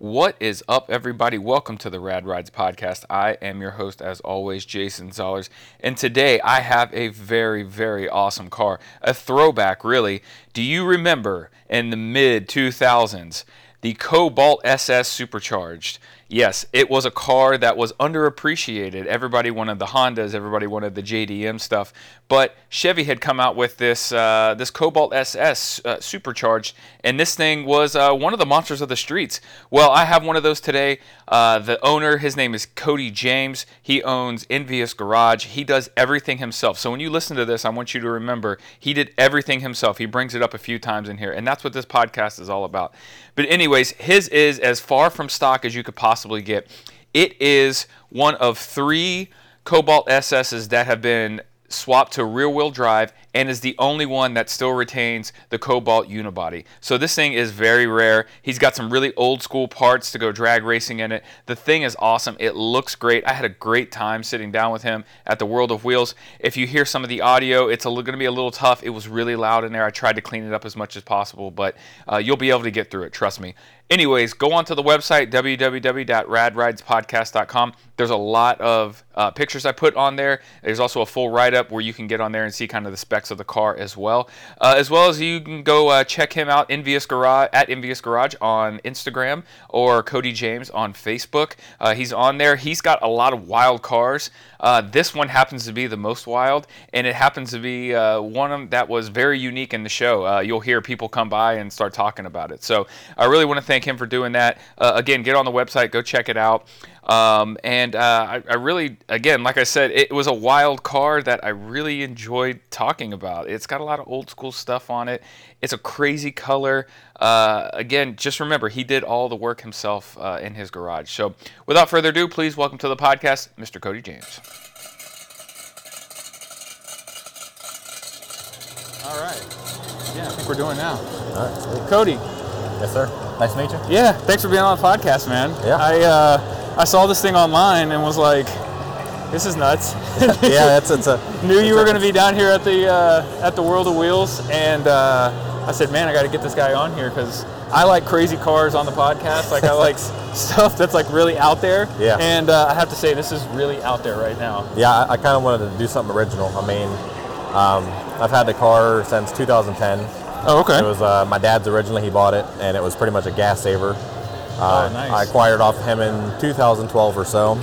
What is up, everybody? Welcome to the Rad Rides podcast. I am your host, as always, Jason Zollers. And today I have a very, very awesome car. A throwback, really. Do you remember in the mid 2000s the Cobalt SS Supercharged? Yes, it was a car that was underappreciated. Everybody wanted the Hondas, everybody wanted the JDM stuff, but Chevy had come out with this uh, this Cobalt SS uh, supercharged, and this thing was uh, one of the monsters of the streets. Well, I have one of those today. Uh, the owner, his name is Cody James. He owns Envious Garage. He does everything himself. So when you listen to this, I want you to remember he did everything himself. He brings it up a few times in here, and that's what this podcast is all about. But anyways, his is as far from stock as you could possibly get. It is one of three Cobalt SSs that have been swapped to rear wheel drive and is the only one that still retains the Cobalt unibody. So this thing is very rare. He's got some really old school parts to go drag racing in it. The thing is awesome. It looks great. I had a great time sitting down with him at the World of Wheels. If you hear some of the audio, it's going to be a little tough. It was really loud in there. I tried to clean it up as much as possible, but uh, you'll be able to get through it. Trust me. Anyways, go onto the website www.radridespodcast.com. There's a lot of uh, pictures I put on there. There's also a full write up where you can get on there and see kind of the specs of the car as well. Uh, as well as you can go uh, check him out Envious Garage at Envious Garage on Instagram or Cody James on Facebook. Uh, he's on there. He's got a lot of wild cars. Uh, this one happens to be the most wild, and it happens to be uh, one that was very unique in the show. you'll hear people come by and start talking about it. So I really want to thank him for doing that. again, get on the website, go check it out. Um, and uh, I, I, really, again, like I said, it was a wild car that I really enjoyed talking about. It's got a lot of old school stuff on it. It's a crazy color. Uh, again, just remember, he did all the work himself uh, in his garage. So, without further ado, please welcome to the podcast, Mr. Cody James. All right. Yeah, I think we're doing now. All right, sweet. Cody. Yes, sir. Nice to meet you. Yeah, thanks for being on the podcast, man. Yeah. I uh, I saw this thing online and was like, this is nuts. yeah, it's it's a. Knew it's you were going to be down here at the uh, at the World of Wheels, and uh, I said, man, I got to get this guy on here because I like crazy cars on the podcast. Like I like stuff that's like really out there. Yeah. And uh, I have to say, this is really out there right now. Yeah, I, I kind of wanted to do something original. I mean, um, I've had the car since 2010. Oh, okay. It was uh, my dad's originally. He bought it, and it was pretty much a gas saver. Uh, oh, nice. I acquired off him in 2012 or so.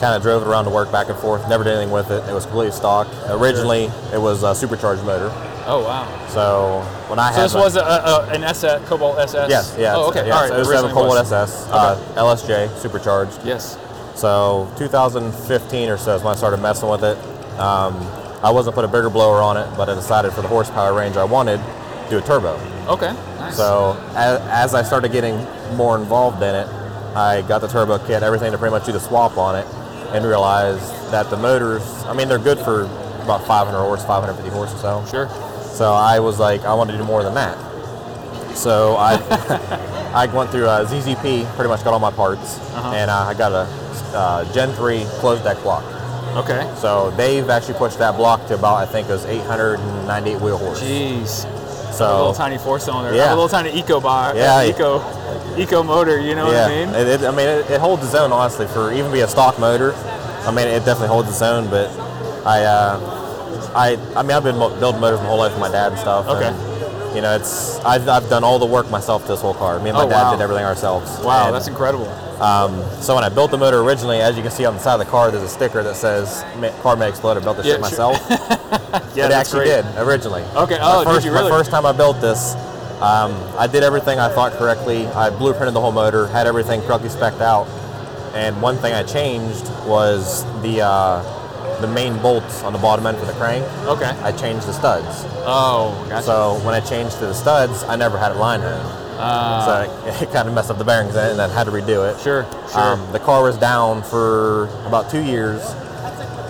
Kind of drove it around to work back and forth. Never did anything with it. It was completely stock. Originally, it was a supercharged motor. Oh wow! So when I so had this was a, a, an SS Cobalt SS. Yes, yeah. Oh, okay. Yeah, All right. So it was a Cobalt was. SS, uh, okay. uh, LSJ supercharged. Yes. So 2015 or so is when I started messing with it. Um, I wasn't put a bigger blower on it, but I decided for the horsepower range I wanted, do a turbo. Okay. Nice. So as, as I started getting more involved in it, I got the turbo kit, everything to pretty much do the swap on it, and realized that the motors, I mean, they're good for about 500 horse, 550 horse or so. Sure. So I was like, I want to do more than that. So I I went through a ZZP, pretty much got all my parts, uh-huh. and uh, I got a uh, Gen 3 closed deck block. Okay. So they've actually pushed that block to about, I think it was 898 wheel horse. Jeez. So a little tiny four cylinder, yeah. a little tiny eco bar, yeah, eco, eco motor. You know yeah. what I mean? It, it, I mean, it, it, holds its own honestly for even be a stock motor. I mean, it definitely holds its own. But I, uh, I, I mean, I've been building motors my whole life with my dad and stuff. Okay. And, you know, it's I've, I've done all the work myself to this whole car. Me and my oh, dad wow. did everything ourselves. Wow, and, that's incredible. Um, so when I built the motor originally, as you can see on the side of the car, there's a sticker that says "Car may explode." I built this yeah, shit myself. yeah, it actually great. did originally. Okay. Oh, my first, did you really? My first time I built this, um, I did everything I thought correctly. I blueprinted the whole motor, had everything correctly specced out, and one thing I changed was the uh, the main bolts on the bottom end for the crank. Okay. I changed the studs. Oh, gotcha. So when I changed to the studs, I never had it line hone. Uh, so it, it, kind of messed up the bearings and I had to redo it. Sure, sure. Um, the car was down for about two years,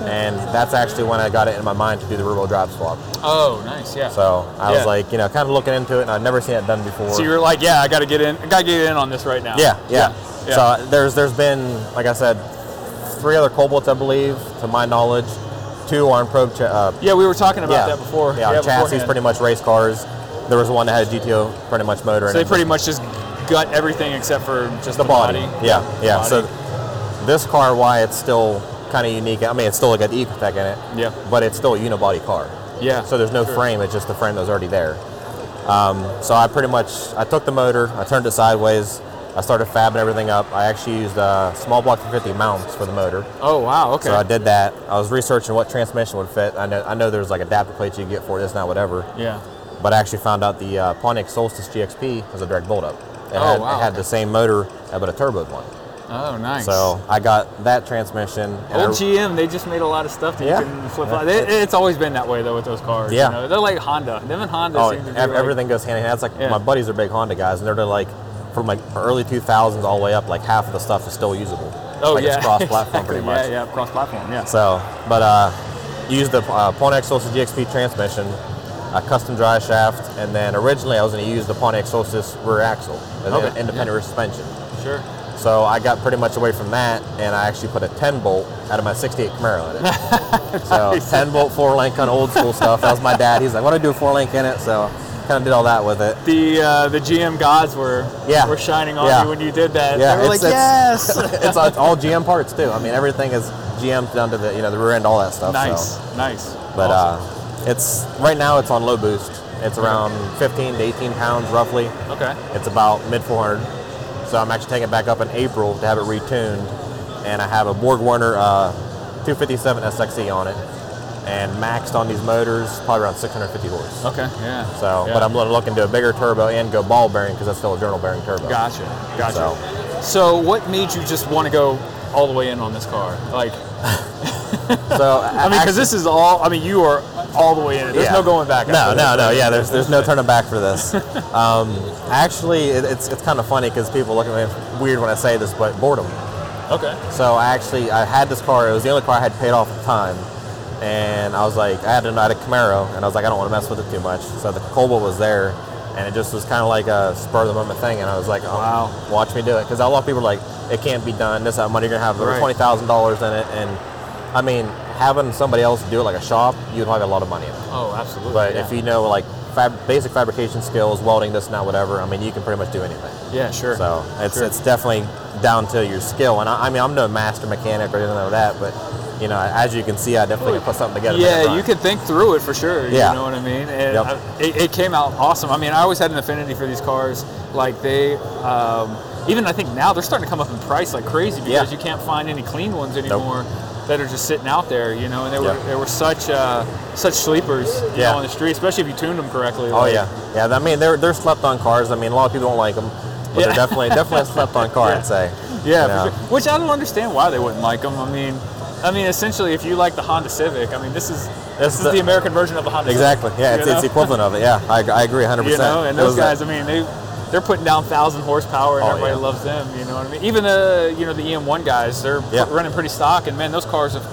and that's actually when I got it in my mind to do the rear-wheel drive swap. Oh, nice, yeah. So I yeah. was like, you know, kind of looking into it, and I'd never seen it done before. So you were like, yeah, I got to get in, I got to get in on this right now. Yeah, yeah, yeah. So there's there's been, like I said, three other Cobalts, I believe, to my knowledge. Two on probe. Ch- uh, yeah, we were talking about yeah, that before. Yeah, yeah chassis, pretty much race cars. There was one that had a GTO pretty much motor. So in they pretty much just gut everything except for just the body. Yeah, yeah. Body. So this car, why it's still kind of unique. I mean, it's still got the Ecotec in it. Yeah. But it's still a unibody car. Yeah, So there's no sure. frame. It's just the frame that was already there. Um, so I pretty much I took the motor, I turned it sideways, I started fabbing everything up. I actually used uh, small block 350 mounts for the motor. Oh wow, okay. So I did that. I was researching what transmission would fit. I know I know there's like adapter plates you can get for this, not whatever. yeah. But I actually found out the uh, Pontiac Solstice GXP was a direct bolt up. It Oh, had, wow, it had okay. the same motor, but a turbo one. Oh nice. So I got that transmission. Old GM, they just made a lot of stuff that Yeah. you can flip. Yeah. out. It, it's always been that way though with those cars. Yeah. You know? They're like Honda. Them and Honda Oh, seem to be ev- like- everything goes hand in hand. It's like Yeah. my buddies are big Honda guys, and they're like from like early 2000s all the way up. Like half of the stuff is still usable. Oh like yeah. it's cross-platform exactly. pretty much. Yeah, yeah, cross-platform. Yeah. So, but uh, used the uh, Pontiac Solstice GXP transmission, a custom drive shaft, and then originally I was going to use the Pontiac Solstice rear axle, as Okay, an independent rear suspension. Sure. So I got pretty much away from that, and I actually put a 10 bolt out of my 68 Camaro in it. so 10 bolt four link kind of old school stuff. That was my dad. He's like, I "Want to do a four link in it?" So kind of did all that with it. The uh, the GM gods were Yeah. were shining on Yeah. you when you did that. Yeah, they were like, it's- yes. it's, all- it's all GM parts too. I mean, everything is GM down to the you know the rear end, all that stuff. nice, So. nice. But Awesome. uh, it's right now it's on low boost. It's around 15 to 18 pounds roughly. okay. It's about mid 400. So I'm actually taking it back up in April to have it retuned, and I have a Borg Warner uh, 257 SXE on it, and maxed on these motors probably around 650 horse. Okay. Yeah. So, Yeah. but I'm looking to do a bigger turbo and go ball bearing because that's still a journal bearing turbo. Gotcha. Gotcha. So- So, what made you just want to go all the way in on this car? Like, So I mean, because this is all. I mean, you are all the way in it. There's Yeah. no going back. No, no, this, no. Yeah, there's there's no turning back for this. um, actually, it, it's it's kind of funny because people look at me weird when I say this, but boredom. Okay. So I actually I had this car. It was the only car I had paid off at the time, and I was like, I had a, I had a Camaro, and I was like, I don't want to mess with it too much. So the Cobalt was there, and it just was kind of like a spur of the moment thing, and I was like, oh, Wow. watch me do it, because a lot of people are like, it can't be done. This amount of money you're gonna have over Right. twenty thousand dollars in it, and I mean, having somebody else do it like a shop, you'd have a lot of money in it. Oh, absolutely. But yeah. if you know like fab- basic fabrication skills, welding, this now whatever, I mean, you can pretty much do anything. Yeah, sure. So it's Sure. it's definitely down to your skill. And I, I mean, I'm no master mechanic or anything like that, but you know, as you can see, I definitely can put something together. Yeah, you can think through it for sure. Yeah. You know what I mean? And Yep. I- it, it came out awesome. I mean, I always had an affinity for these cars. Like they, um, even I think now they're starting to come up in price like crazy because Yeah. you can't find any clean ones anymore that are just sitting out there. You know, and they were Yep. they were such uh, such sleepers. You Yeah. know, on the street, especially if you tuned them correctly. Oh yeah, yeah. I mean, they're they're slept on cars. I mean, a lot of people don't like them, but Yeah. they're definitely definitely a slept on car. Yeah. I'd say. Yeah, You know? sure. which I don't understand why they wouldn't like them. I mean, I mean, essentially, if you like the Honda Civic, I mean, this is this is the- the American version of the Honda. Exactly. Civic, Yeah, it's, it's equivalent of it. Yeah, I, I agree 100. you percent know, and those guys, I mean, they they're putting down thousand horsepower, and Oh, everybody yeah. loves them. You know what I mean? Even the you know the EM1 guys, they're Yeah. running pretty stock, and man, those cars have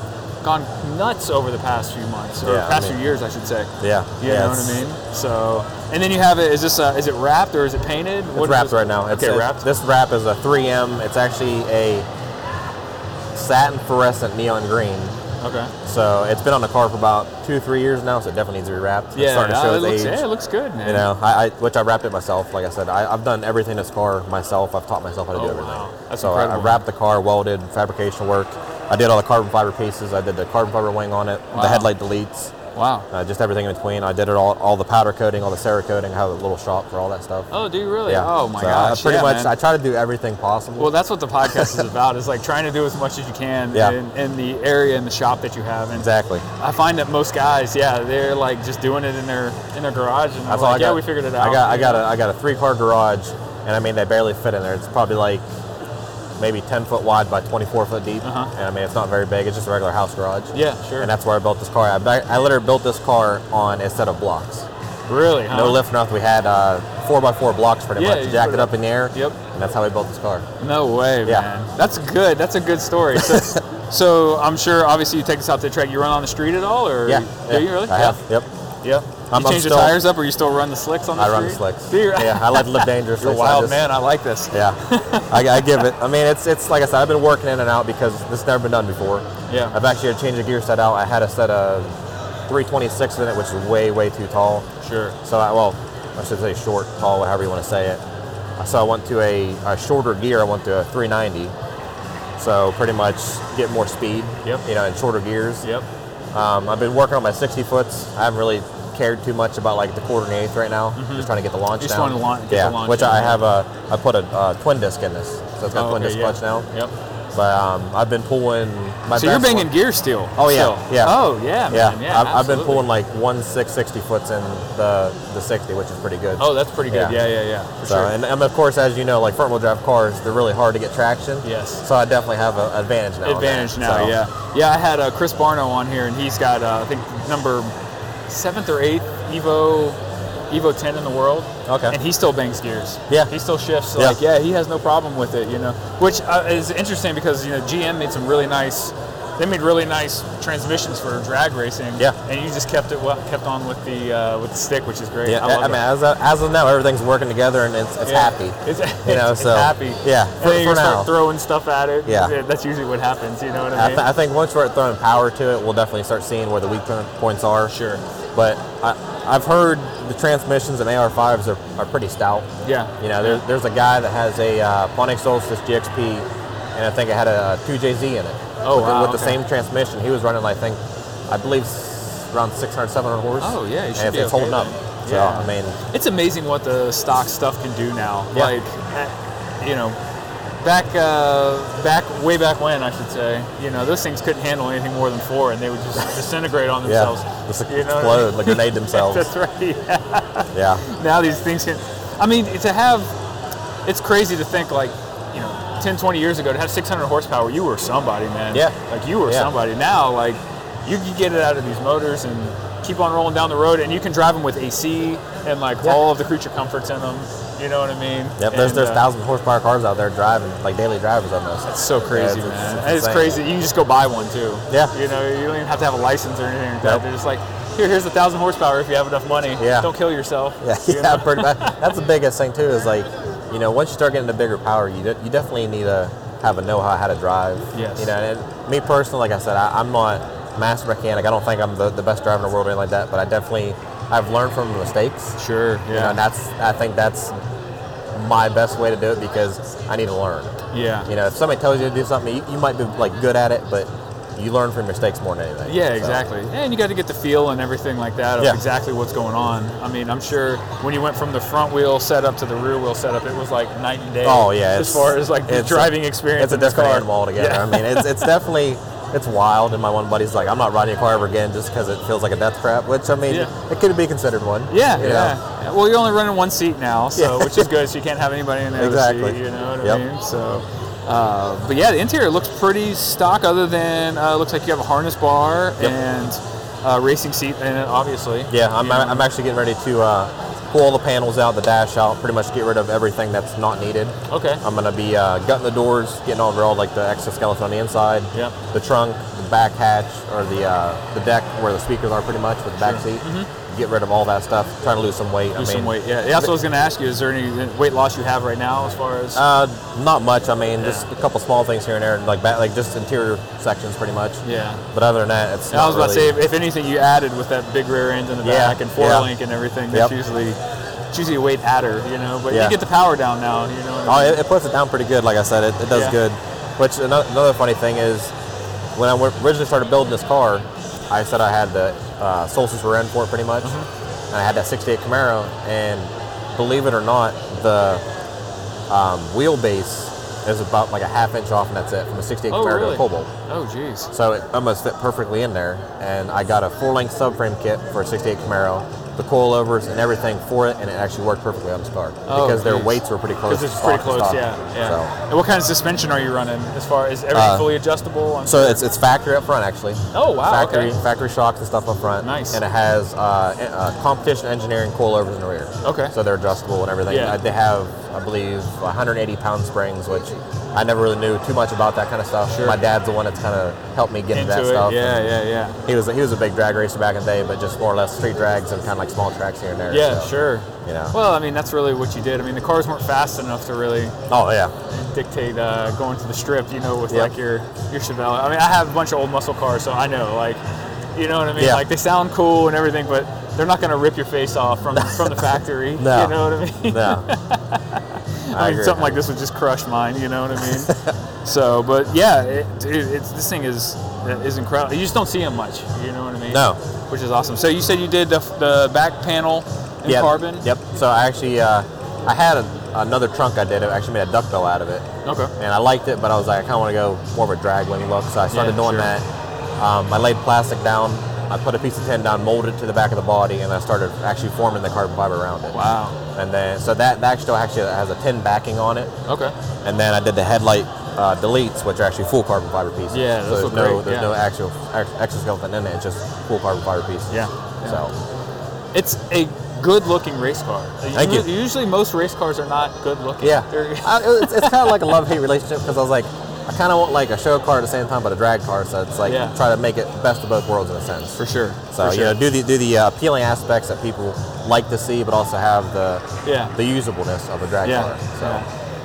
gone nuts over the past few months or Yeah, I past mean- few years, I should say. Yeah. You yeah, know what I mean? So, and then you have it. Is this uh, is it wrapped or is it painted? It's wrapped right now. It's okay, a- wrapped. This wrap is a 3M. It's actually a satin fluorescent neon green. Okay. So it's been on the car for about two, three years now. So it definitely needs to be wrapped. It's Yeah, starting to show it its looks, age. yeah, it looks good, man. You know, I, I which I wrapped it myself. Like I said, I, I've done everything in this car myself. I've taught myself how to Oh, do everything. wow. That's so I, I wrapped the car, welded, fabrication work. I did all the carbon fiber pieces. I did the carbon fiber wing on it, Wow. the headlight deletes, Wow. uh, just everything in between. I did it all, all the powder coating, all the Cerakoting. I have a little shop for all that stuff. Oh, do you really? yeah. Oh my so gosh. I pretty yeah, much man. I try to do everything possible. Well, that's what the podcast is about. Is like trying to do as much as you can Yeah. in, in the area in the shop that you have. And exactly. I find that most guys, yeah, they're like just doing it in their in their garage, and That's like, all I got. yeah, we figured it out. I got I got a I got a three car garage, and I mean they barely fit in there. It's probably like maybe 10 foot wide by 24 foot deep, Uh-huh. and I mean it's not very big. It's just a regular house garage. Yeah, sure. And that's where I built this car. I, I literally built this car on a set of blocks. really, huh? No lift, nothing. We had uh, four by four blocks pretty Yeah, much. Jacked it up in the air. Yep. And that's how we built this car. No way, Yeah. man. That's good. That's a good story. So, so I'm sure, obviously, you take this out to the track. You run on the street at all, or Yeah. Do yeah, you really? I yeah. have. Yep. Yeah. I'm- you I'm change the tires up, or you still run the slicks on the I street? run the slicks. Do you? Yeah, I like to live dangerous. You're a so I wild just- man. I like this. Yeah, I, I give it. I mean, it's it's like I said, I've been working in and out because this has never been done before. Yeah. I've actually had to change the gear set out. I had a set of 326 in it, which is way way too tall. Sure. So I, well, I should say short, tall, however you want to say it. so I went to a, a shorter gear. I went to a 390. So pretty much get more speed. Yep. You know, in shorter gears. Yep. Um, I've been working on my 60 foots. I haven't really cared too much about like the quarter and eighth right now. Just trying to get the launch Mm-hmm. Just down. wanting to launch- get the yeah, launch which down, I have a. I put a uh, twin disc in this, so it's got Oh, twin okay, disc yeah. clutch now. Yep. But um, I've been pulling. My So you're banging one- gear steel. Oh yeah, still. yeah. Oh yeah, Yeah, man. Yeah. I've, I've been pulling like one six sixty foots in the the 60, which is pretty good. Oh, that's pretty good. Yeah, Yeah. yeah, yeah. For So, sure. and, and of course, as you know, like front wheel drive cars, they're really hard to get traction. Yes. So I definitely have an advantage now. advantage now. So, Yeah, yeah. I had uh, Chris Barno on here, and he's got uh, I think number seventh or eighth Evo Evo 10 in the world. Okay. And he still bangs gears. Yeah. He still shifts. Yeah. Like yeah, he has no problem with it. You know, which uh, is interesting because you know GM made some really nice. They made really nice transmissions for drag racing. Yeah. And you just kept it well, kept on with the uh, with the stick, which is great. Yeah, I, I, mean, as of, as of now, everything's working together and it's, it's Yeah. happy. It's, You know, it's so happy. yeah, And for, then you start throwing stuff at it. Yeah. That's usually what happens. You know what I I, mean? th- I think once we're throwing power to it, we'll definitely start seeing where the weak points are. Sure. But I, I've heard the transmissions in AR5s are, are pretty stout. Yeah. You know, there's, there's a guy that has a uh, Pontiac Solstice GXP, and I think it had a 2JZ in it. Oh, with, the- wow, with the same transmission. He was running, I think, I believe around 600, 700 horse. Oh, yeah, you should and be it's, okay holding up. So, Yeah. I mean, It's amazing what the stock stuff can do now. Yeah. Like, uh, you know, back uh, back way back when I should say, you know, those things couldn't handle anything more than four, and they would just disintegrate on yeah, just You know I explode, mean? like grenade themselves. That's right. Yeah. yeah. Now these things can. I mean, to have, it's crazy to think like, you know, 10, 20 years ago to have 600 horsepower, you were somebody, man. Yeah. Like you were Yeah. somebody. Now, like, you can get it out of these motors and keep on rolling down the road, and you can drive them with AC and like Yeah. all of the creature comforts in them. You know what I mean? Yep, there's And, there's uh, thousand horsepower cars out there driving like daily drivers almost. It's so crazy, Yeah, it's- man. it's And It's, crazy. You can just go buy one too. Yeah. You know, you don't even have to have a license or anything like that. They're just like, here, here's a thousand horsepower if you have enough money. Yeah. Don't kill yourself. Yeah, You yeah, pretty much. That's the biggest thing too. Is like, you know, once you start getting to bigger power, you de- you definitely need to have a know-how how to drive. Yes. You know, and me personally, like I said, I, I'm not a master mechanic. I don't think I'm the, the best driver in the world or anything like that. But I definitely I've learned from the mistakes. Sure. You know, and that's I think that's my best way to do it because I need to learn. yeah. You know, if somebody tells you to do something, you, you might be like good at it, but you learn from mistakes more than anything. Yeah, So, exactly. And you got to get the feel and everything like that of Yeah. exactly what's going on. I mean, I'm sure when you went from the front wheel setup to the rear wheel setup, it was like night and day. Oh yeah, as far as like the driving experience. It's a different car. animal altogether. Yeah. I mean, it's, it's definitely it's wild. And my one buddy's like, I'm not riding a car ever again just because it feels like a death trap. Which I mean, Yeah. it could be considered one. Yeah, yeah. Well, you're only running one seat now, so Yeah. which is good. So you can't have anybody in the Exactly. other seat. You know what I Yep. mean? So, uh, but yeah, the interior looks pretty stock. Other than uh, looks like you have a harness bar Yep. and uh, racing seat in it, obviously. Yeah, I'm? I'm actually getting ready to uh, pull all the panels out, the dash out, pretty much get rid of everything that's not needed. Okay. I'm gonna be uh, gutting the doors, getting over all like the exoskeleton on the inside. Yep. The trunk, the back hatch, or the uh, the deck where the speakers are, pretty much with the back seat. Get rid of all that stuff. Trying to lose some weight. I. Lose mean, some weight. Yeah. That's what I was going to ask you. Is there any weight loss you have right now, as far as? Uh, not much. I mean, just a couple small things here and there, like back, like just interior sections, pretty much. yeah. But other than that, it's. And I was about really, to say, if, anything, you added with that big rear end in the Yeah, back and four yeah. link and everything, that's Yep. usually it's usually a weight adder, you know. But Yeah. you get the power down now, you know. Oh, I mean? it, it puts it down pretty good. Like I said, it, it does Yeah. good. Which ano- another funny thing is, when I originally started building this car, I said I had the uh, Solstice rear end for it pretty much, and I had that '68 Camaro. And believe it or not, the um, wheelbase is about like a half inch off, and that's it from a '68 Oh, Camaro really? to a Cobalt. Oh, jeez. So it almost fit perfectly in there. And I got a full-length subframe kit for a '68 Camaro, the coilovers and everything for it, and it actually worked perfectly on this car Oh, because their weights were pretty close. Because it's pretty close, stock. yeah, yeah. So. And what kind of suspension are you running? As far as everything Uh, fully adjustable? I'm So it's it's factory up front actually. Oh, wow, Factory okay. factory shocks and stuff up front. Nice. And it has uh, uh, competition engineering coilovers in the rear. Okay. So they're adjustable and everything. Yeah. Uh, They have I believe 180 pound springs, which I never really knew too much about that kind of stuff. Sure. My dad's the one that's kind of helped me get into, into that it. stuff. Yeah, and yeah, yeah. He was he was a big drag racer back in the day, but just more or less street drags and kind of like small tracks here and there. Yeah, so, sure. You know. Well, I mean, that's really what you did. I mean, the cars weren't fast enough to really oh yeah. dictate uh, going to the strip, you know, with Yep. like your your Chevelle. I mean, I have a bunch of old muscle cars, so I know, like, you know what I mean. Yeah. Like they sound cool and everything, but they're not going to rip your face off from from the factory. No. You know what I mean? No. I, agree. something like this would just crush mine. You know what I mean? so, but yeah, it, dude, it's, this thing is is incredible. You just don't see them much. You know what I mean? No. Which is awesome. So you said you did the, the back panel in yeah, carbon. Yep. So I actually, uh, I had a, another trunk I did. I actually made a duckbill out of it, Okay. and I liked it, but I was like, I kind of want to go more of a drag wing look. So I started Yeah, doing sure. that. Um, I laid plastic down. I put a piece of tin down, molded it to the back of the body, and I started actually forming the carbon fiber around it. Wow. And then, so that, that actually actually has a tin backing on it. Okay. And then I did the headlight uh, deletes, which are actually full carbon fiber pieces. Yeah, so there's look no great, there's yeah. no actual ex- exoskeleton in it. It's just full carbon fiber pieces. Yeah. So It's a good looking race car. Thank you. Usually- Usually most race cars are not good looking. yeah, I, it's, it's kind of like a love hate relationship because I was like, I kind of want like a show car at the same time, but a drag car. So it's like Yeah. try to make it best of both worlds in a sense. for sure. So for you know, do the do the uh, appealing aspects that people like to see, but also have the Yeah. the usableness of a drag yeah. car. So yeah.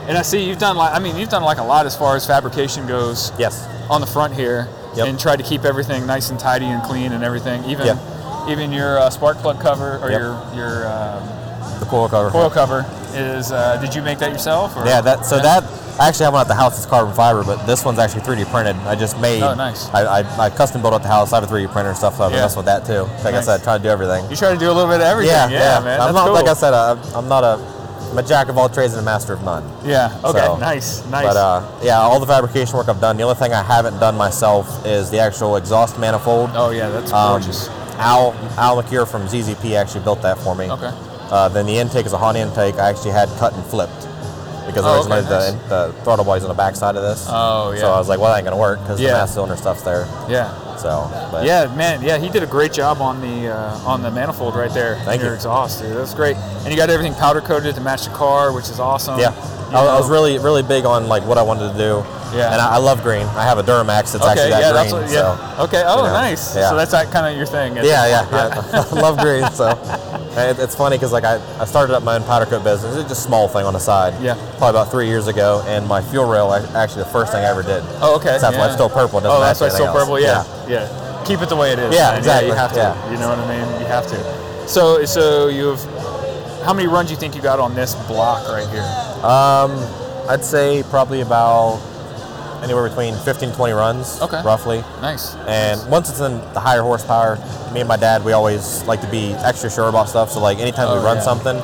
And I see you've done like I mean you've done like a lot as far as fabrication goes yes, on the front here, Yep. and tried to keep everything nice and tidy and clean and everything. Even Yeah. even your uh, spark plug cover or Yep. your your um, the coil cover. coil cover is. Uh, did you make that yourself? Or? Yeah, that so that I actually have one at the house. It's carbon fiber, but this one's actually 3D printed. I just made. Oh, nice. I, I, I custom built at the house. I have a 3D printer and stuff, so been Yeah. messing with that too. Like Nice. I said, I try to do everything. You try to do a little bit of everything. yeah, Yeah, man. I'm not cool. like I said. uh, I'm not a. I'm a jack of all trades and a master of none. Yeah. Okay. So, nice. Nice. But uh, yeah, all the fabrication work I've done. The only thing I haven't done myself is the actual exhaust manifold. oh yeah, that's Um, gorgeous. Al Al McCure from ZZP actually built that for me. Okay. Uh, then the intake is a hot intake. I actually had cut and flipped because Oh, originally okay, the, the throttle body's on the back side of this. Oh, yeah. So I was like, well, that ain't gonna work because Yeah. the master cylinder stuff's there. Yeah. So, but Yeah, man. Yeah, he did a great job on the uh, on the manifold right there. Thank your you. exhaust, dude. That's great. And you got everything powder coated to match the car, which is awesome. yeah, I, I was really really big on like what I wanted to do. Yeah. And I, I love green. I have a Duramax that's Okay. actually that Yeah. green. That's what, So. yeah. okay. Oh, you know, nice. yeah. So that's like kind of your thing. Yeah, yeah, point. I, I love green. So it, it's funny because like I, I started up my own powder coat business. It's just a small thing on the side. Yeah. Probably about three years ago, and my fuel rail actually the first thing I ever did. Oh, okay. That's why it's still purple. It doesn't oh, that's why it's still purple. else. Yeah. yeah. Keep it the way it is. Yeah, man. exactly. you have to. Yeah. You know what I mean? You have to. So, so you've. How many runs do you think you got on this block right here? Um, I'd say probably about anywhere between 15 20 runs, Okay. roughly. Nice. And once it's in the higher horsepower, me and my dad, we always like to be extra sure about stuff. So like anytime Oh, we run yeah. something,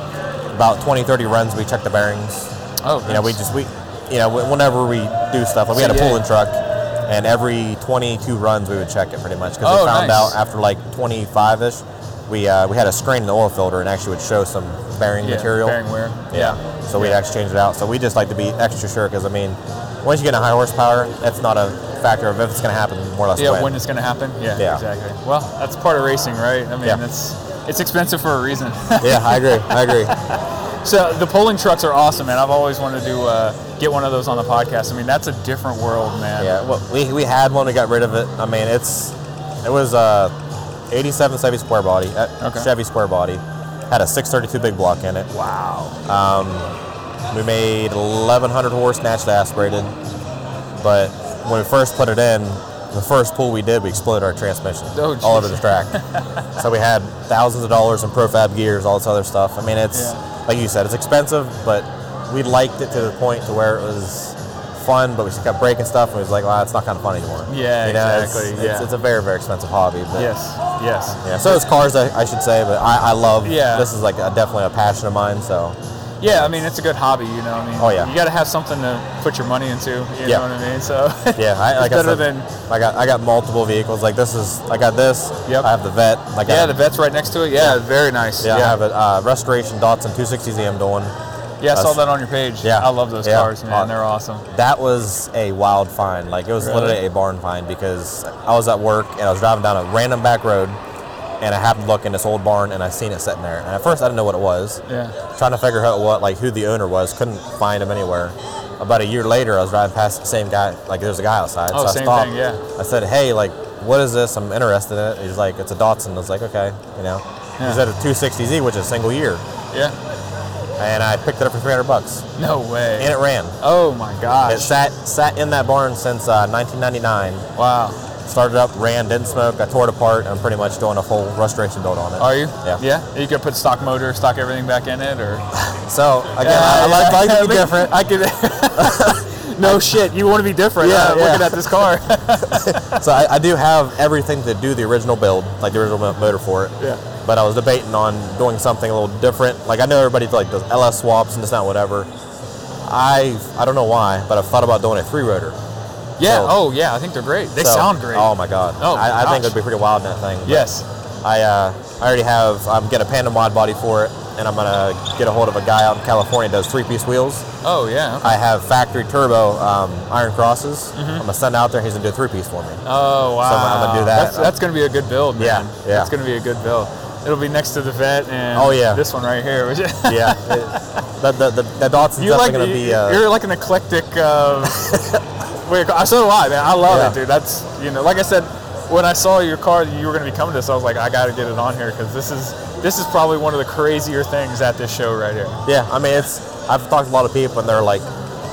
about 20, 30 runs, we check the bearings. Oh, You know, we just we, you know, whenever we do stuff, like we had a yeah. pulling truck, and every 22 runs we would check it pretty much because Oh, we found nice. out after like 25 ish, we uh, we had a screen in the oil filter and actually would show some bearing yeah, material. Bearing wear. Yeah. So we'd actually change it out. So we just like to be extra sure because I mean, once you get a high horsepower, that's not a factor of if it's going to happen more or less. Yeah, when. when it's going to happen. Yeah, Yeah. exactly. Well, that's part of racing, right? I mean, Yeah. it's it's expensive for a reason. yeah, I agree. I agree. so the polling trucks are awesome, man. I've always wanted to uh, get one of those on the podcast. I mean, that's a different world, man. Yeah. Well, we, we had one. We got rid of it. I mean, it's it was a 87 Chevy square body. uh, Okay. Chevy square body. Had a 632 big block in it. Wow. We made 1100 horse naturally aspirated. But when we first put it in, the first pull we did, we exploded our transmission Oh, all over the track. so we had thousands of dollars in profab gears, all this other stuff. I mean, it's Yeah. like you said, it's expensive, but we liked it to the point to where it was fun, but we just kept breaking stuff, and we was like, well, it's not kind of fun anymore. Yeah, you know, it's- exactly, It's, yeah. it's a very, very expensive hobby. But Yes. Yes. Yeah, so it's cars, I, I should say, but I, I love. Yeah. This is like a, definitely a passion of mine. So Yeah. I mean, it's a good hobby. You know. I mean. Oh, yeah. You got to have something to put your money into. You Yeah. know what I mean? So. yeah, I, like I better said, than. I got I got multiple vehicles. Like this is I got this. Yep. I have the Vette. I got Yeah, the Vette's right next to it. Yeah, very nice. Yeah, I have a uh, restoration Datsun 260Z I'm doing. Yeah, I saw that on your page. Yeah. I love those Yeah. cars, man. Uh, They're awesome. That was a wild find. Like it was Really? literally a barn find because I was at work and I was driving down a random back road, and I happened to look in this old barn and I seen it sitting there. And at first I didn't know what it was. Yeah. Trying to figure out what like who the owner was. Couldn't find him anywhere. About a year later, I was driving past the same guy. Like there's a guy outside. Oh, so I same stopped. thing, yeah. I said, "Hey, like, what is this? I'm interested in it." He's like, "It's a Datsun." I was like, "Okay," you know. Yeah. He's at a 260Z, which is a single year, Yeah. and I picked it up for 300 bucks, No way. and it ran. oh my gosh. It sat sat in that barn since uh, 1999, wow. Started up, ran, didn't smoke. I tore it apart. I'm pretty much doing a full restoration build on it. Are you? Yeah. Yeah. You could put stock motor, stock everything back in it, or So again, I, I like, like to be different. I could. no shit. You want to be different? Yeah, uh, yeah. Looking at this car. So I, I do have everything to do the original build, like the original motor for it. Yeah. But I was debating on doing something a little different. Like I know everybody like does LS swaps and this not whatever. I I don't know why, but I've thought about doing a three rotor. Yeah. So- oh yeah. I think they're great. They So- sound great. Oh my god. Oh, I, I think it'd be pretty wild in that thing. yes. I uh, I already have. I'm getting a Pandem body for it, and I'm gonna get a hold of a guy out in California that does three piece wheels. Oh yeah. Okay. I have factory turbo um, iron crosses. Mm-hmm. I'm gonna send out there. He's gonna do a three piece for me. Oh wow. So I'm gonna do that. That's, that's gonna be a good build, man. Yeah, yeah. That's gonna be a good build. It'll be next to the Vette and Oh, yeah. this one right here. which- yeah. It, the, the, the, the Datsun's you definitely like gonna be. Uh, you're like an eclectic. Uh, wait, I so do I, man. I love Yeah. it, dude. That's you know, like I said, when I saw your car, that you were gonna be coming to this. I was like, I got to get it on here because this is this is probably one of the crazier things at this show right here. yeah. I mean, it's. I've talked to a lot of people, and they're like,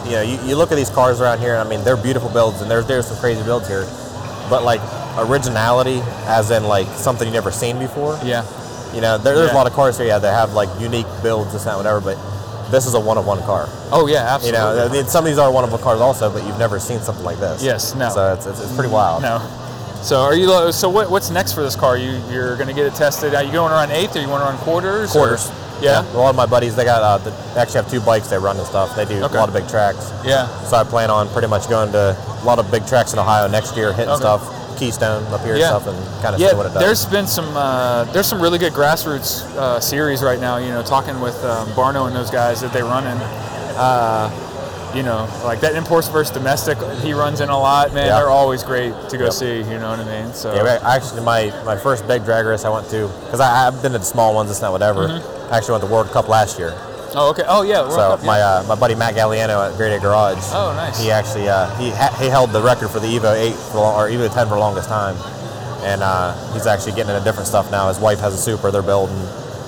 you know, you, you look at these cars around here, and I mean, they're beautiful builds, and there's there's some crazy builds here, but like originality, as in like something you never seen before. Yeah. You know, there, there's Yeah. a lot of cars here, yeah, that have like unique builds, that, whatever, but this is a one of one car. Oh yeah, You absolutely. know, I mean, some of these are one of one cars also, but you've never seen something like this. Yes, no. So it's, it's, it's pretty wild. No. So are you? So what, what's next for this car? You you're gonna get it tested. Are you going to run eighth or you want to run quarters? or- Quarters. Yeah. A lot of my buddies, they got, uh, they actually have two bikes they run and stuff. They do Okay. a lot of big tracks. Yeah. So I plan on pretty much going to a lot of big tracks in Ohio next year, hitting Okay. stuff, Keystone up here Yeah. and stuff, and kind of Yeah, see what it does. there's been some uh, there's some really good grassroots uh, series right now. You know, talking with um, Barno and those guys that they running. Uh, you know, like that imports versus domestic. He runs in a lot, man. Yeah. They're always great to go Yep. see. You know what I mean? So Yeah, actually, my, my first big drag race I went to, because I've been to the small ones, it's not whatever. I actually went to the World Cup last year. Oh okay. Oh yeah. World So Cup, yeah. my uh, my buddy Matt Galliano at Great A Garage. Oh, nice. He actually uh, he ha- he held the record for the Evo 8 for long, or Evo 10 for the longest time, and uh, he's actually getting into different stuff now. His wife has a Super, they're building,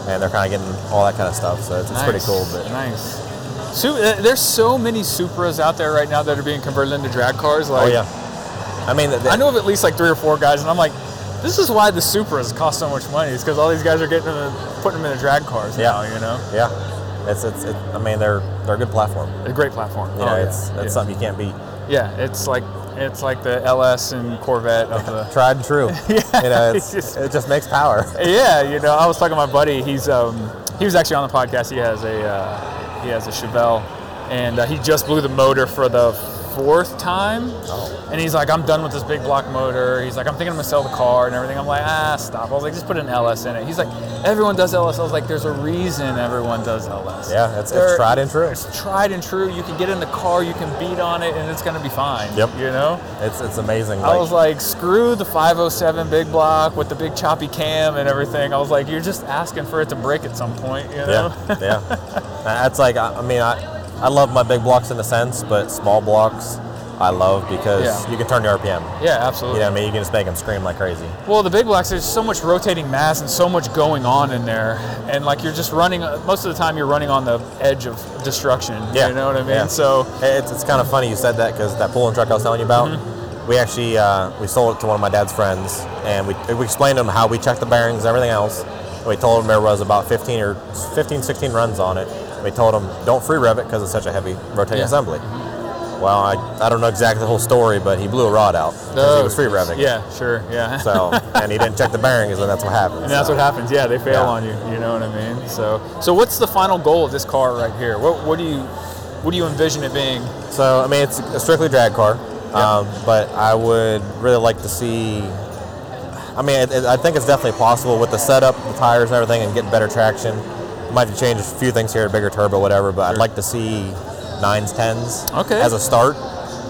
and they're kind of getting all that kind of stuff. So it's, it's pretty cool. But nice. Su- uh, there's so many Supras out there right now that are being converted into drag cars. oh yeah, I mean, the, the- I know of at least like three or four guys, and I'm like, this is why the Supras cost so much money. It's because all these guys are getting them, putting them in the drag cars Yeah. now. You know, yeah, it's it's it, I mean they're they're a good platform. a great platform. You Oh, know, yeah. it's that's yeah. something you can't beat. Yeah, it's like it's like the LS and Corvette of the. Tried and true. you know, it's, it's just- it just makes power. yeah, you know, I was talking to my buddy. He's um, he was actually on the podcast. He has a uh, he has a Chevelle, and uh, he just blew the motor for the fourth time. Oh. And he's like, I'm done with this big block motor. He's like, I'm thinking I'm gonna sell the car and everything. I'm like, ah, stop. I was like, just put an LS in it. He's like, everyone does LS. I was like, there's a reason everyone does LS. Yeah, it's, it's tried and true. It's tried and true. You can get in the car, you can beat on it, and it's gonna be fine. Yep. You know. It's it's amazing. I was like, screw the 507 big block with the big choppy cam and everything. I was like, you're just asking for it to break at some point, you know? Yeah, yeah. That's like I, I mean I, I love my big blocks in a sense, but small blocks I love because Yeah. you can turn your RPM. yeah, absolutely. You know, what I mean, you can just make them scream like crazy. Well, the big blocks, there's so much rotating mass and so much going on in there, and like you're just running. Most of the time, you're running on the edge of destruction. Yeah, you know what I mean. yeah. So It's, it's kind of funny you said that because that pulling truck I was telling you about, Mm-hmm. we actually uh, we sold it to one of my dad's friends, and we, we explained to him how we checked the bearings and everything else. We told him there was about 15 or 15, 16 runs on it. We told him don't free rev it because it's such a heavy rotating Yeah. assembly. Well, I, I don't know exactly the whole story, but he blew a rod out because he was free revving. Yeah, sure, yeah. So, and he didn't check the bearings, and that's what happened. and that's so. what happens. Yeah, they fail Yeah. on you. You know what I mean. So, so what's the final goal of this car right here? What, what do you, what do you envision it being? So, I mean, it's a strictly drag car, um, but I would really like to see. I mean, it, it, I think it's definitely possible with the setup, the tires, and everything, and getting better traction. Might have to change a few things here, a bigger turbo, whatever. But I'd like to see nines, tens Okay. as a start.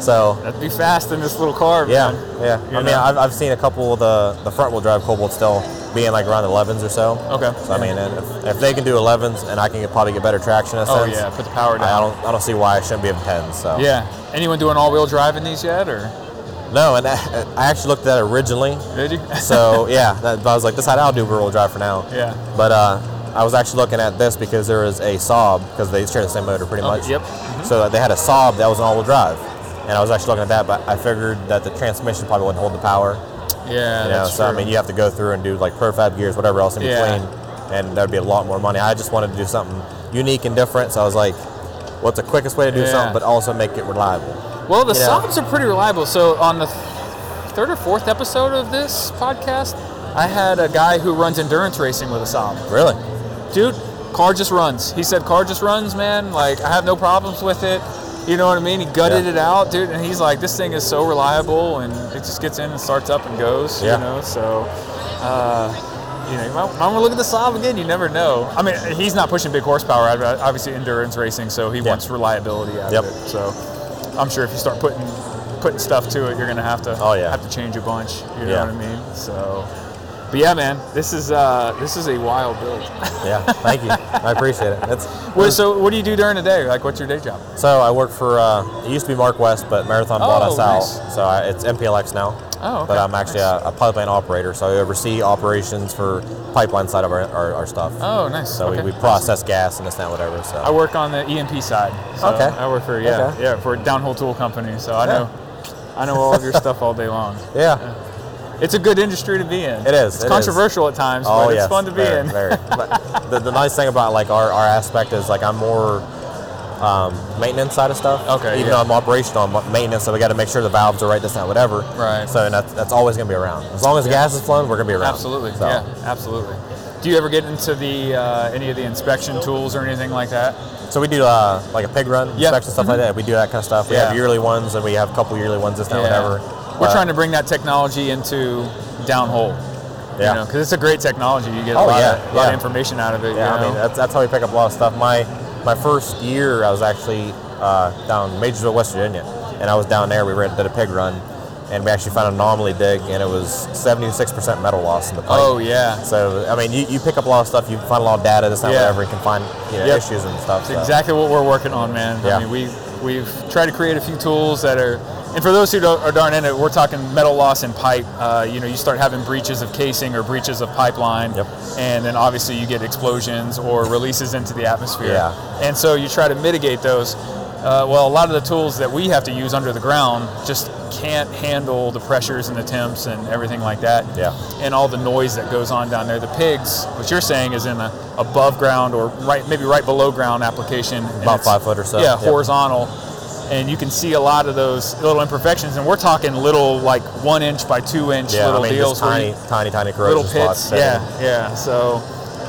So, That'd be fast in this little car. yeah, man. yeah. You I mean. I've, I've seen a couple of the, the front wheel drive Cobalt still being like around 11s or so. Okay. So, I mean, if, if they can do 11s and I can get, probably get better traction in a Oh yeah, put the power down. I don't, I don't see why I shouldn't be able 10s. So. Yeah. Anyone doing all-wheel drive in these yet, or No, and I, I actually looked at that originally. did you? So yeah, that, but I was like, this how I'll do rear-wheel drive for now. Yeah. But uh, I was actually looking at this because there was a Saab because they share the same motor pretty Okay, much. yep. Mm-hmm. So they had a Saab that was an all-wheel drive. and I was actually looking at that, but I figured that the transmission probably wouldn't hold the power. Yeah, You know, so I mean, you have to go through and do like profab gears, whatever else in Yeah. between, and that'd be a lot more money. I just wanted to do something unique and different, so I was like, "What's the quickest way to do Yeah. something, but also make it reliable?" Well, the you know. Saabs are pretty reliable. So on the th- third or fourth episode of this podcast, I had a guy who runs endurance racing with a Saab. Really? Dude, car just runs. He said car just runs, man. Like I have no problems with it. You know what I mean? He gutted Yeah. it out, dude, and he's like, this thing is so reliable, and it just gets in and starts up and goes. Yeah. You know, so. Uh, you know, you might, might want to look at the Saab again. You never know. I mean, he's not pushing big horsepower. out of it, Obviously, endurance racing, so he Yeah. wants reliability out Yep. of it. So, I'm sure if you start putting putting stuff to it, you're gonna have to Oh, yeah. have to change a bunch. You know Yeah. what I mean? So, but yeah, man, this is uh, this is a wild build. Yeah. Thank you. I appreciate it. That's Wait, so what do you do during the day? Like, what's your day job? so I work for. Uh, it used to be MarkWest, but Marathon bought Oh, us out, nice. so I, it's MPLX now. Oh, okay. But I'm actually a, a pipeline operator, so I oversee operations for pipeline side of our, our, our stuff. Oh, nice. So okay. we, we process gas and this and that, whatever. So I work on the EMP side. So Okay. I work for yeah Okay. yeah for a downhole tool company. So I know I know all of your stuff all day long. yeah. It's a good industry to be in. It is, It's it is. controversial at times, Oh but it's fun to be very, in. Very. But the, the nice thing about like our, our aspect is like I'm more um, maintenance side of stuff. Okay, Even yeah. though I'm operational, I'm maintenance, so we got to make sure the valves are right, this, and that, whatever. Right. So and that's, that's always going to be around. As long as the gas is flowing, we're going to be around. Absolutely. So, Yeah, absolutely. Do you ever get into the uh, any of the inspection tools or anything like that? So we do uh, like a pig run Yeah. inspection stuff like that. We do that kind of stuff. We Yeah. have yearly ones, and we have a couple yearly ones, this, that, whatever. We're trying to bring that technology into downhole. Yeah. You know, because it's a great technology. You get a Oh, lot, yeah, of, lot of information out of it. Yeah, you I mean that's, that's how we pick up a lot of stuff. My my first year, I was actually uh, down Majorsville, West Virginia, and I was down there. We ran, did a pig run, and we actually found an anomaly dig, and it was 76% metal loss in the pipe. oh yeah. So I mean, you, you pick up a lot of stuff. You find a lot of data, this, that, Yeah. whatever. You can find you know Yep. issues and stuff. So. exactly what we're working on, man. Yeah. I mean, we we've tried to create a few tools that are, and for those who don't, are darn in it, we're talking metal loss in pipe. Uh, you know, you start having breaches of casing or breaches of pipeline, Yep. and then obviously you get explosions or releases into the atmosphere. Yeah. And so you try to mitigate those. Uh, well, a lot of the tools that we have to use under the ground just can't handle the pressures and the temps and everything like that. Yeah. And all the noise that goes on down there. The pigs, what you're saying, is in a above ground or right, maybe right below ground application. About five foot or so. Yeah, Yep. horizontal. And you can see a lot of those little imperfections, and we're talking little, like one inch by two inch Yeah, I mean, deals, just tiny, you- tiny, tiny corrosion little pits. spots. Yeah, yeah. So,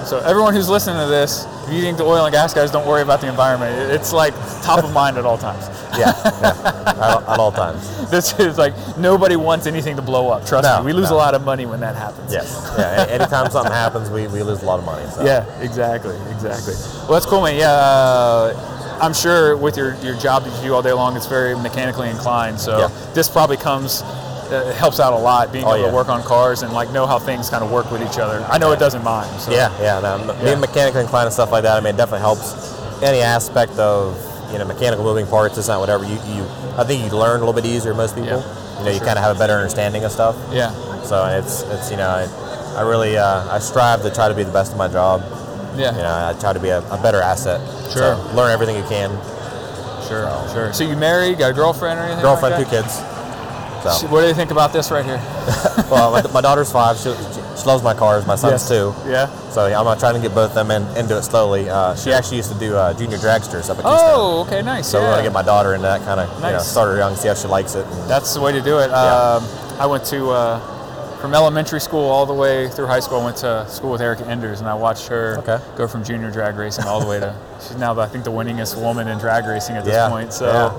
so everyone who's listening to this, if you think the oil and gas guys don't worry about the environment, it's like top of mind at all times. yeah, yeah. at, at all times. This is like nobody wants anything to blow up. Trust No, me, we lose no. a lot of money when that happens. Yes. Yeah. Anytime something happens, we, we lose a lot of money. So. Yeah, exactly, exactly. Well, that's cool, man. Yeah, uh, I'm sure with your, your job that you do all day long, it's very mechanically inclined. So Yeah. this probably comes, uh, helps out a lot being Oh, able yeah. to work on cars and like know how things kind of work with each other. I know it doesn't mine. So. Yeah, yeah. No, Yeah. Being mechanically inclined and stuff like that, I mean, it definitely helps any aspect of you know mechanical moving parts, this, that, whatever. You, you, I think you learn a little bit easier most people. Yeah, You know, you sure. kind of have a better understanding of stuff. Yeah. So it's it's you know, I, I really uh, I strive to try to be the best of my job. Yeah. You know, I try to be a, a better asset. Sure. So learn everything you can. Sure. Sure. So you married? Got a girlfriend or anything? Girlfriend, like two kids. So, What do you think about this right here? well, my, my daughter's five. She, she loves my cars. My son's Yes. two. Yeah. So I'm uh, trying to get both of them in, into it slowly. Uh, she actually used to do uh, junior dragsters up at Keystone. Oh, okay, nice. So yeah. we want to get my daughter into that kind of, you know, Nice. start her young, see how she likes it. And, That's the way to do it. Um, I went to uh, from elementary school all the way through high school. I went to school with Erica Enders, and I watched her Okay. go from junior drag racing all the way to she's now I think the winningest woman in drag racing at this Yeah, point. So.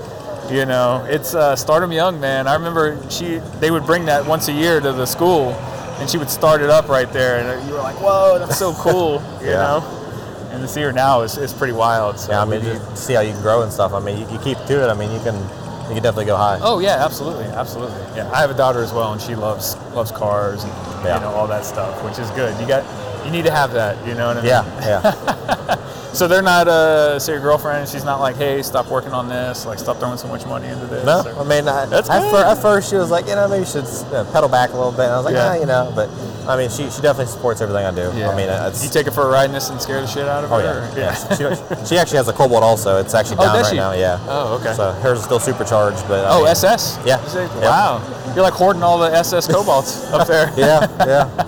You know, it's uh, start 'em young, man. I remember she they would bring that once a year to the school, and she would start it up right there, and you were like, "Whoa, that's so cool!" You Yeah. know, and to see her now is, is pretty wild. So yeah, I mean, just see how you can grow and stuff. I mean, you, you keep to it. I mean, you can, you can definitely go high. Oh yeah, absolutely, absolutely. Yeah, I have a daughter as well, and she loves loves cars and Yeah. you know all that stuff, which is good. You got you need to have that. You know what I mean? Yeah, yeah. So they're not uh, say your girlfriend. She's not like, hey, stop working on this. Like, stop throwing so much money into this. No, or- I mean, I, That's at, fir- at first she was like, you know, maybe you should uh, pedal back a little bit. And I was like, Yeah. yeah, you know, but I mean, she, she definitely supports everything I do. yeah. I mean, it's you take it for a ride in this and scare the shit out of oh her. yeah, yeah. She, she actually has a Cobalt also. It's actually Oh, down does right she? now. Yeah. Oh, okay. So hers is still supercharged, but I Oh, mean, SS. Yeah. Is it? Yep. Wow. You're like hoarding all the SS Cobalts up there. yeah, yeah.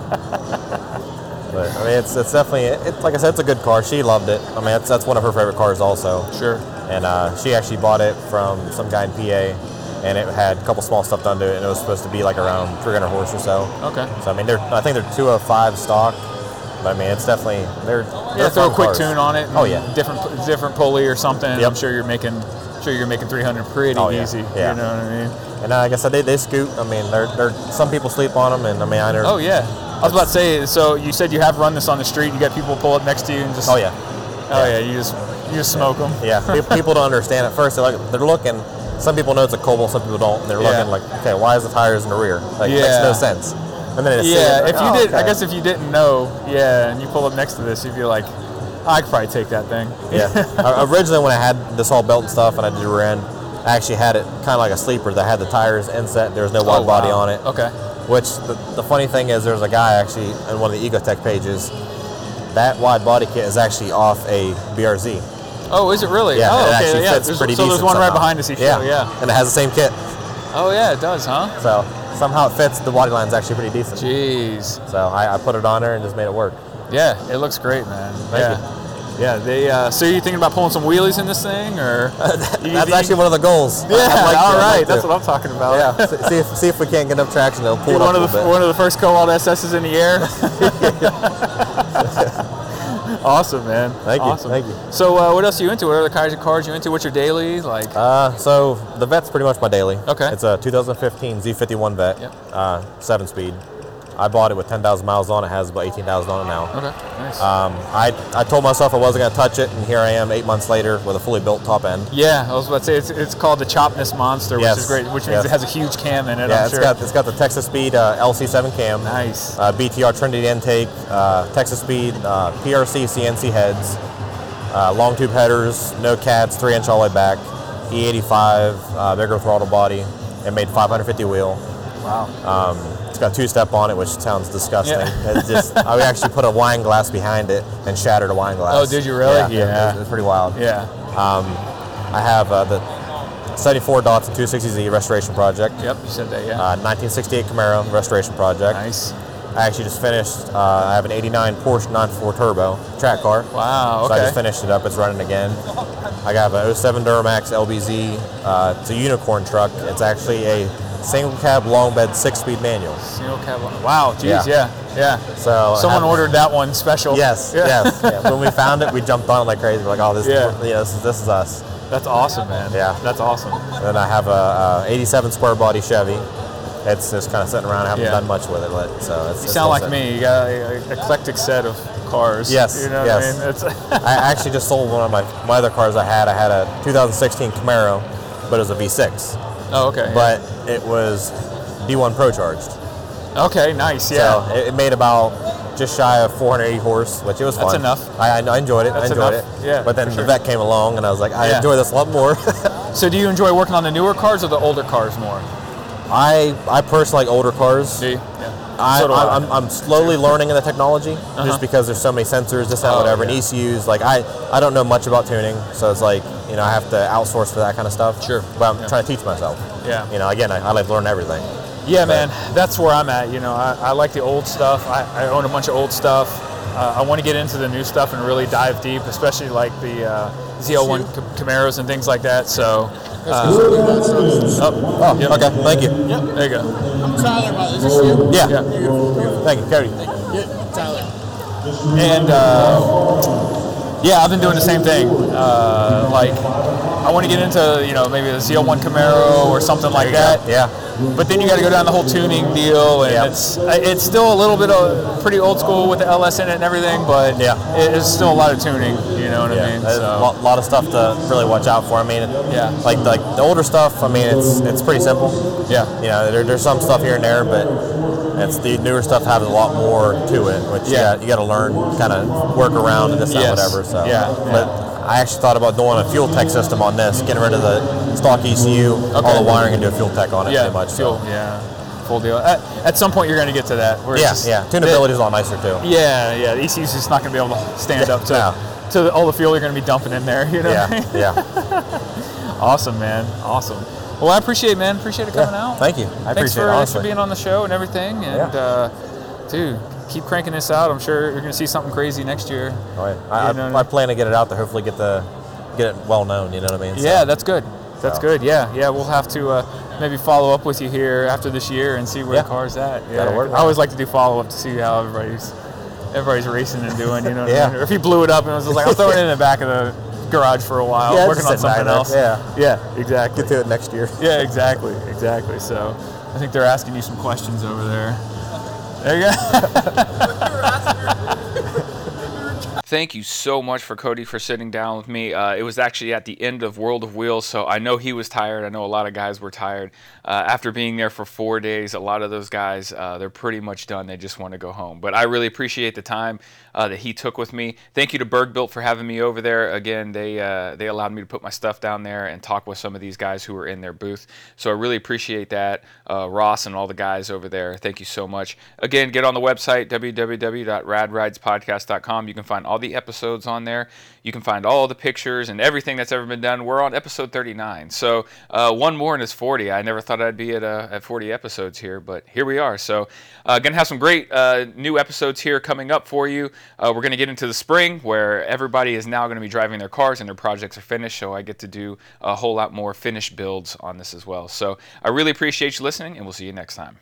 Mean, it's it's definitely it, like I said, it's a good car. She loved it. I mean, that's that's one of her favorite cars also. Sure. And uh, she actually bought it from some guy in PA, and it had a couple small stuff done to it, and it was supposed to be like around 300 horse or so. Okay. So I mean, they're I think they're 205 stock, but I mean, it's definitely they're Yeah, they're throw a quick cars. tune on it. Oh yeah. Different different pulley or something. Yep. I'm sure you're making sure you're making 300 pretty Oh, yeah. easy. Yeah. You know what I mean? And uh, like I said, they, they scoot. I mean, they're, they're some people sleep on them, and I mean, I never. Oh yeah. I was about to say. So you said you have run this on the street. You got people pull up next to you and just. Oh yeah. Oh yeah. You just you just smoke them. Yeah, pe- people don't understand at first. They're like, they're looking. Some people know it's a Cobalt, some people don't, and they're Yeah. looking like, okay, why is the tires in the rear? Like, it makes no sense. And then it's Yeah. like, If you oh, did, I guess if you didn't know, yeah, and you pull up next to this, you'd be like, I could probably take that thing. Yeah. Originally, when I had this all belt and stuff, and I did rear end, I actually had it kind of like a sleeper that had the tires inset. There was no wide Oh, body wow. on it. Okay. Which the, the funny thing is, there's a guy actually in one of the Ecotec pages. That wide body kit is actually off a BRZ. Oh, is it really? Yeah, Oh, it okay. actually yeah. fits There's- pretty so there's one right behind us. You Yeah, yeah. and it has the same kit. Oh yeah, it does, huh? So somehow it fits. The body line's actually pretty decent. Jeez. So I, I put it on there and just made it work. Yeah, it looks great, man. Thank yeah. Yeah, they. Uh, so you thinking about pulling some wheelies in this thing, or? You That's think- actually one of the goals. Yeah. Like to, all I'd right. like That's what I'm talking about. Yeah. see- if see if we can't get enough traction. They'll pull one of the bit. one of the first Cobalt SSs in the air. awesome, man. Thank you, thank you. So, uh, what else are you into? What other kinds of cars you into? What's your daily like? Uh, so the Vette's pretty much my daily. Okay. It's a 2015 Z51 vet, Yep. uh, seven speed. I bought it with 10,000 miles on it. Has about 18,000 on it now. okay, nice. Um, I, I told myself I wasn't going to touch it, and here I am eight months later with a fully built top end. yeah, I was about to say it's, it's called the Chopness Monster, Yes, which is great. Which means yes. it has a huge cam in it. Yeah, I'm it's sure. got it's got the Texas Speed uh, LC7 cam, nice. uh, BTR Trinity intake, uh, Texas Speed, uh, PRC CNC heads, uh, long tube headers, no cats, three inch all the way back, E85, uh, bigger throttle body, and made 550 wheel. wow. Um, it's got two step on it, which sounds disgusting. Yeah. Just I actually put a wine glass behind it and shattered a wine glass. Oh, did you really? Yeah, Yeah. It, was, it was pretty wild. Yeah. Um, I have uh, the 74 Datsun 260Z restoration project. Yep. You said that. Yeah. Uh, 1968 Camaro restoration project. nice. I actually just finished. Uh, I have an '89 Porsche 944 Turbo track car. Wow. So I just finished it up. It's running again. I got a 07 Duramax LBZ. Uh, it's a unicorn truck. It's actually a single cab long bed six speed manual. Single cab. Wow. Geez. Yeah. Yeah. Yeah. So Someone ordered that one special. Yes, Yeah. yes. yeah. When we found it, we jumped on it like crazy. We're like, oh, this, Yeah. is, yeah, this is this is us. That's awesome, man. Yeah. That's awesome. And then I have a, a 87 square body Chevy. It's just kind of sitting around. I haven't Yeah. done much with it, but so it's. You it's sound like set. me. You got an eclectic set of cars. Yes, You know yes. what I mean? It's I actually just sold one of my, my other cars I had. I had a 2016 Camaro, but it was a V6. Oh, okay. But it was D1 Pro charged. okay, nice. Yeah. So it, it made about just shy of 480 horse, which it was fun. That's enough. I, I enjoyed it. That's I enjoyed enough. it. Yeah, But then for the sure. Vette came along, and I was like, I Yeah. enjoy this a lot more. so, do you enjoy working on the newer cars or the older cars more? I I personally like older cars. Do you? Yeah. I, so I, I'm, I'm slowly learning in the technology Uh-huh. just because there's so many sensors, this, that, Oh, whatever, yeah. and ECUs. Like I, I don't know much about tuning, so it's like you know I have to outsource for that kind of stuff. Sure. But I'm Yeah. trying to teach myself. Yeah. You know, again, I, I like to learn everything. Yeah, But- man, that's where I'm at. You know, I, I like the old stuff. I, I own a bunch of old stuff. Uh, I want to get into the new stuff and really dive deep, especially like the uh, ZL1 Ca- Camaros and things like that. So, uh, oh, Oh, Yep. okay. Thank you. there you go. I'm Tyler. by- Is this you? Yeah. Yeah. Thank you, Cody. Yeah, Tyler. And uh, yeah, I've been doing the same thing. Uh, like, I want to get into you know maybe a ZL1 Camaro or something like that. Yeah. But then you got to go down the whole tuning deal, and Yeah. it's it's still a little bit of pretty old school with the LS in it and everything, but Yeah. it is still a lot of tuning. You know what Yeah, I mean? So, a lot, lot of stuff to really watch out for. I mean, Yeah. like like the older stuff. I mean, it's it's pretty simple. yeah, You know, there, there's some stuff here and there, but It's the newer stuff has a lot more to it, which Yeah. you got to learn, kind of work around and this Yes. whatever. So, Yeah, But I actually thought about doing a FuelTech system on this, getting rid of the stock ECU, all the wiring, and do a FuelTech on it. yeah, much. fuel, So. yeah, full deal. At, at some point, you're going to get to that. Where Yeah, just- yeah. Tunability is a lot nicer too. Yeah, yeah. The ECU's just not going to be able to stand up to No. to the, all the fuel you're going to be dumping in there. You know. Yeah, yeah. Awesome, man. Awesome. Well, I appreciate, it, man. Appreciate it coming Yeah, out. thank you. I thanks appreciate for, it, thanks for being on the show and everything. And Yeah. uh, dude, keep cranking this out. I'm sure you're going to see something crazy next year. All right. I, You know- I, I plan to get it out there. Hopefully, get the get it well known. You know what I mean? So, Yeah, that's good. That's So. good. Yeah, yeah. We'll have to uh, maybe follow up with you here after this year and see where Yeah. the car's at. Yeah, That'll work. I always like to do follow up to see how everybody's everybody's racing and doing. You know, what I mean? Or if he blew it up and it was just like, I'll throw it in the back of the garage for a while, Yeah, working just on sit back something there. else. Yeah. yeah, exactly. get to it next year. Yeah, exactly, exactly. So, I think they're asking you some questions over there. There you go. Thank you so much for Cody for sitting down with me. Uh, it was actually at the end of World of Wheels, so I know he was tired. I know a lot of guys were tired. Uh, after being there for four days, a lot of those guys, uh, they're pretty much done. They just want to go home. But I really appreciate the time uh, that he took with me. Thank you to Berg Built for having me over there. Again, they uh, they allowed me to put my stuff down there and talk with some of these guys who were in their booth. So I really appreciate that. Uh, Ross and all the guys over there, thank you so much. Again, get on the website www.radridespodcast.com. You can find all the episodes on there. You can find all the pictures and everything that's ever been done. We're on episode 39. So uh, one more and it's 40. I never thought I'd be at, uh, at 40 episodes here, but here we are. So uh, going to have some great uh, new episodes here coming up for you. Uh, we're going to get into the spring where everybody is now going to be driving their cars and their projects are finished. So I get to do a whole lot more finished builds on this as well. So I really appreciate you listening and we'll see you next time.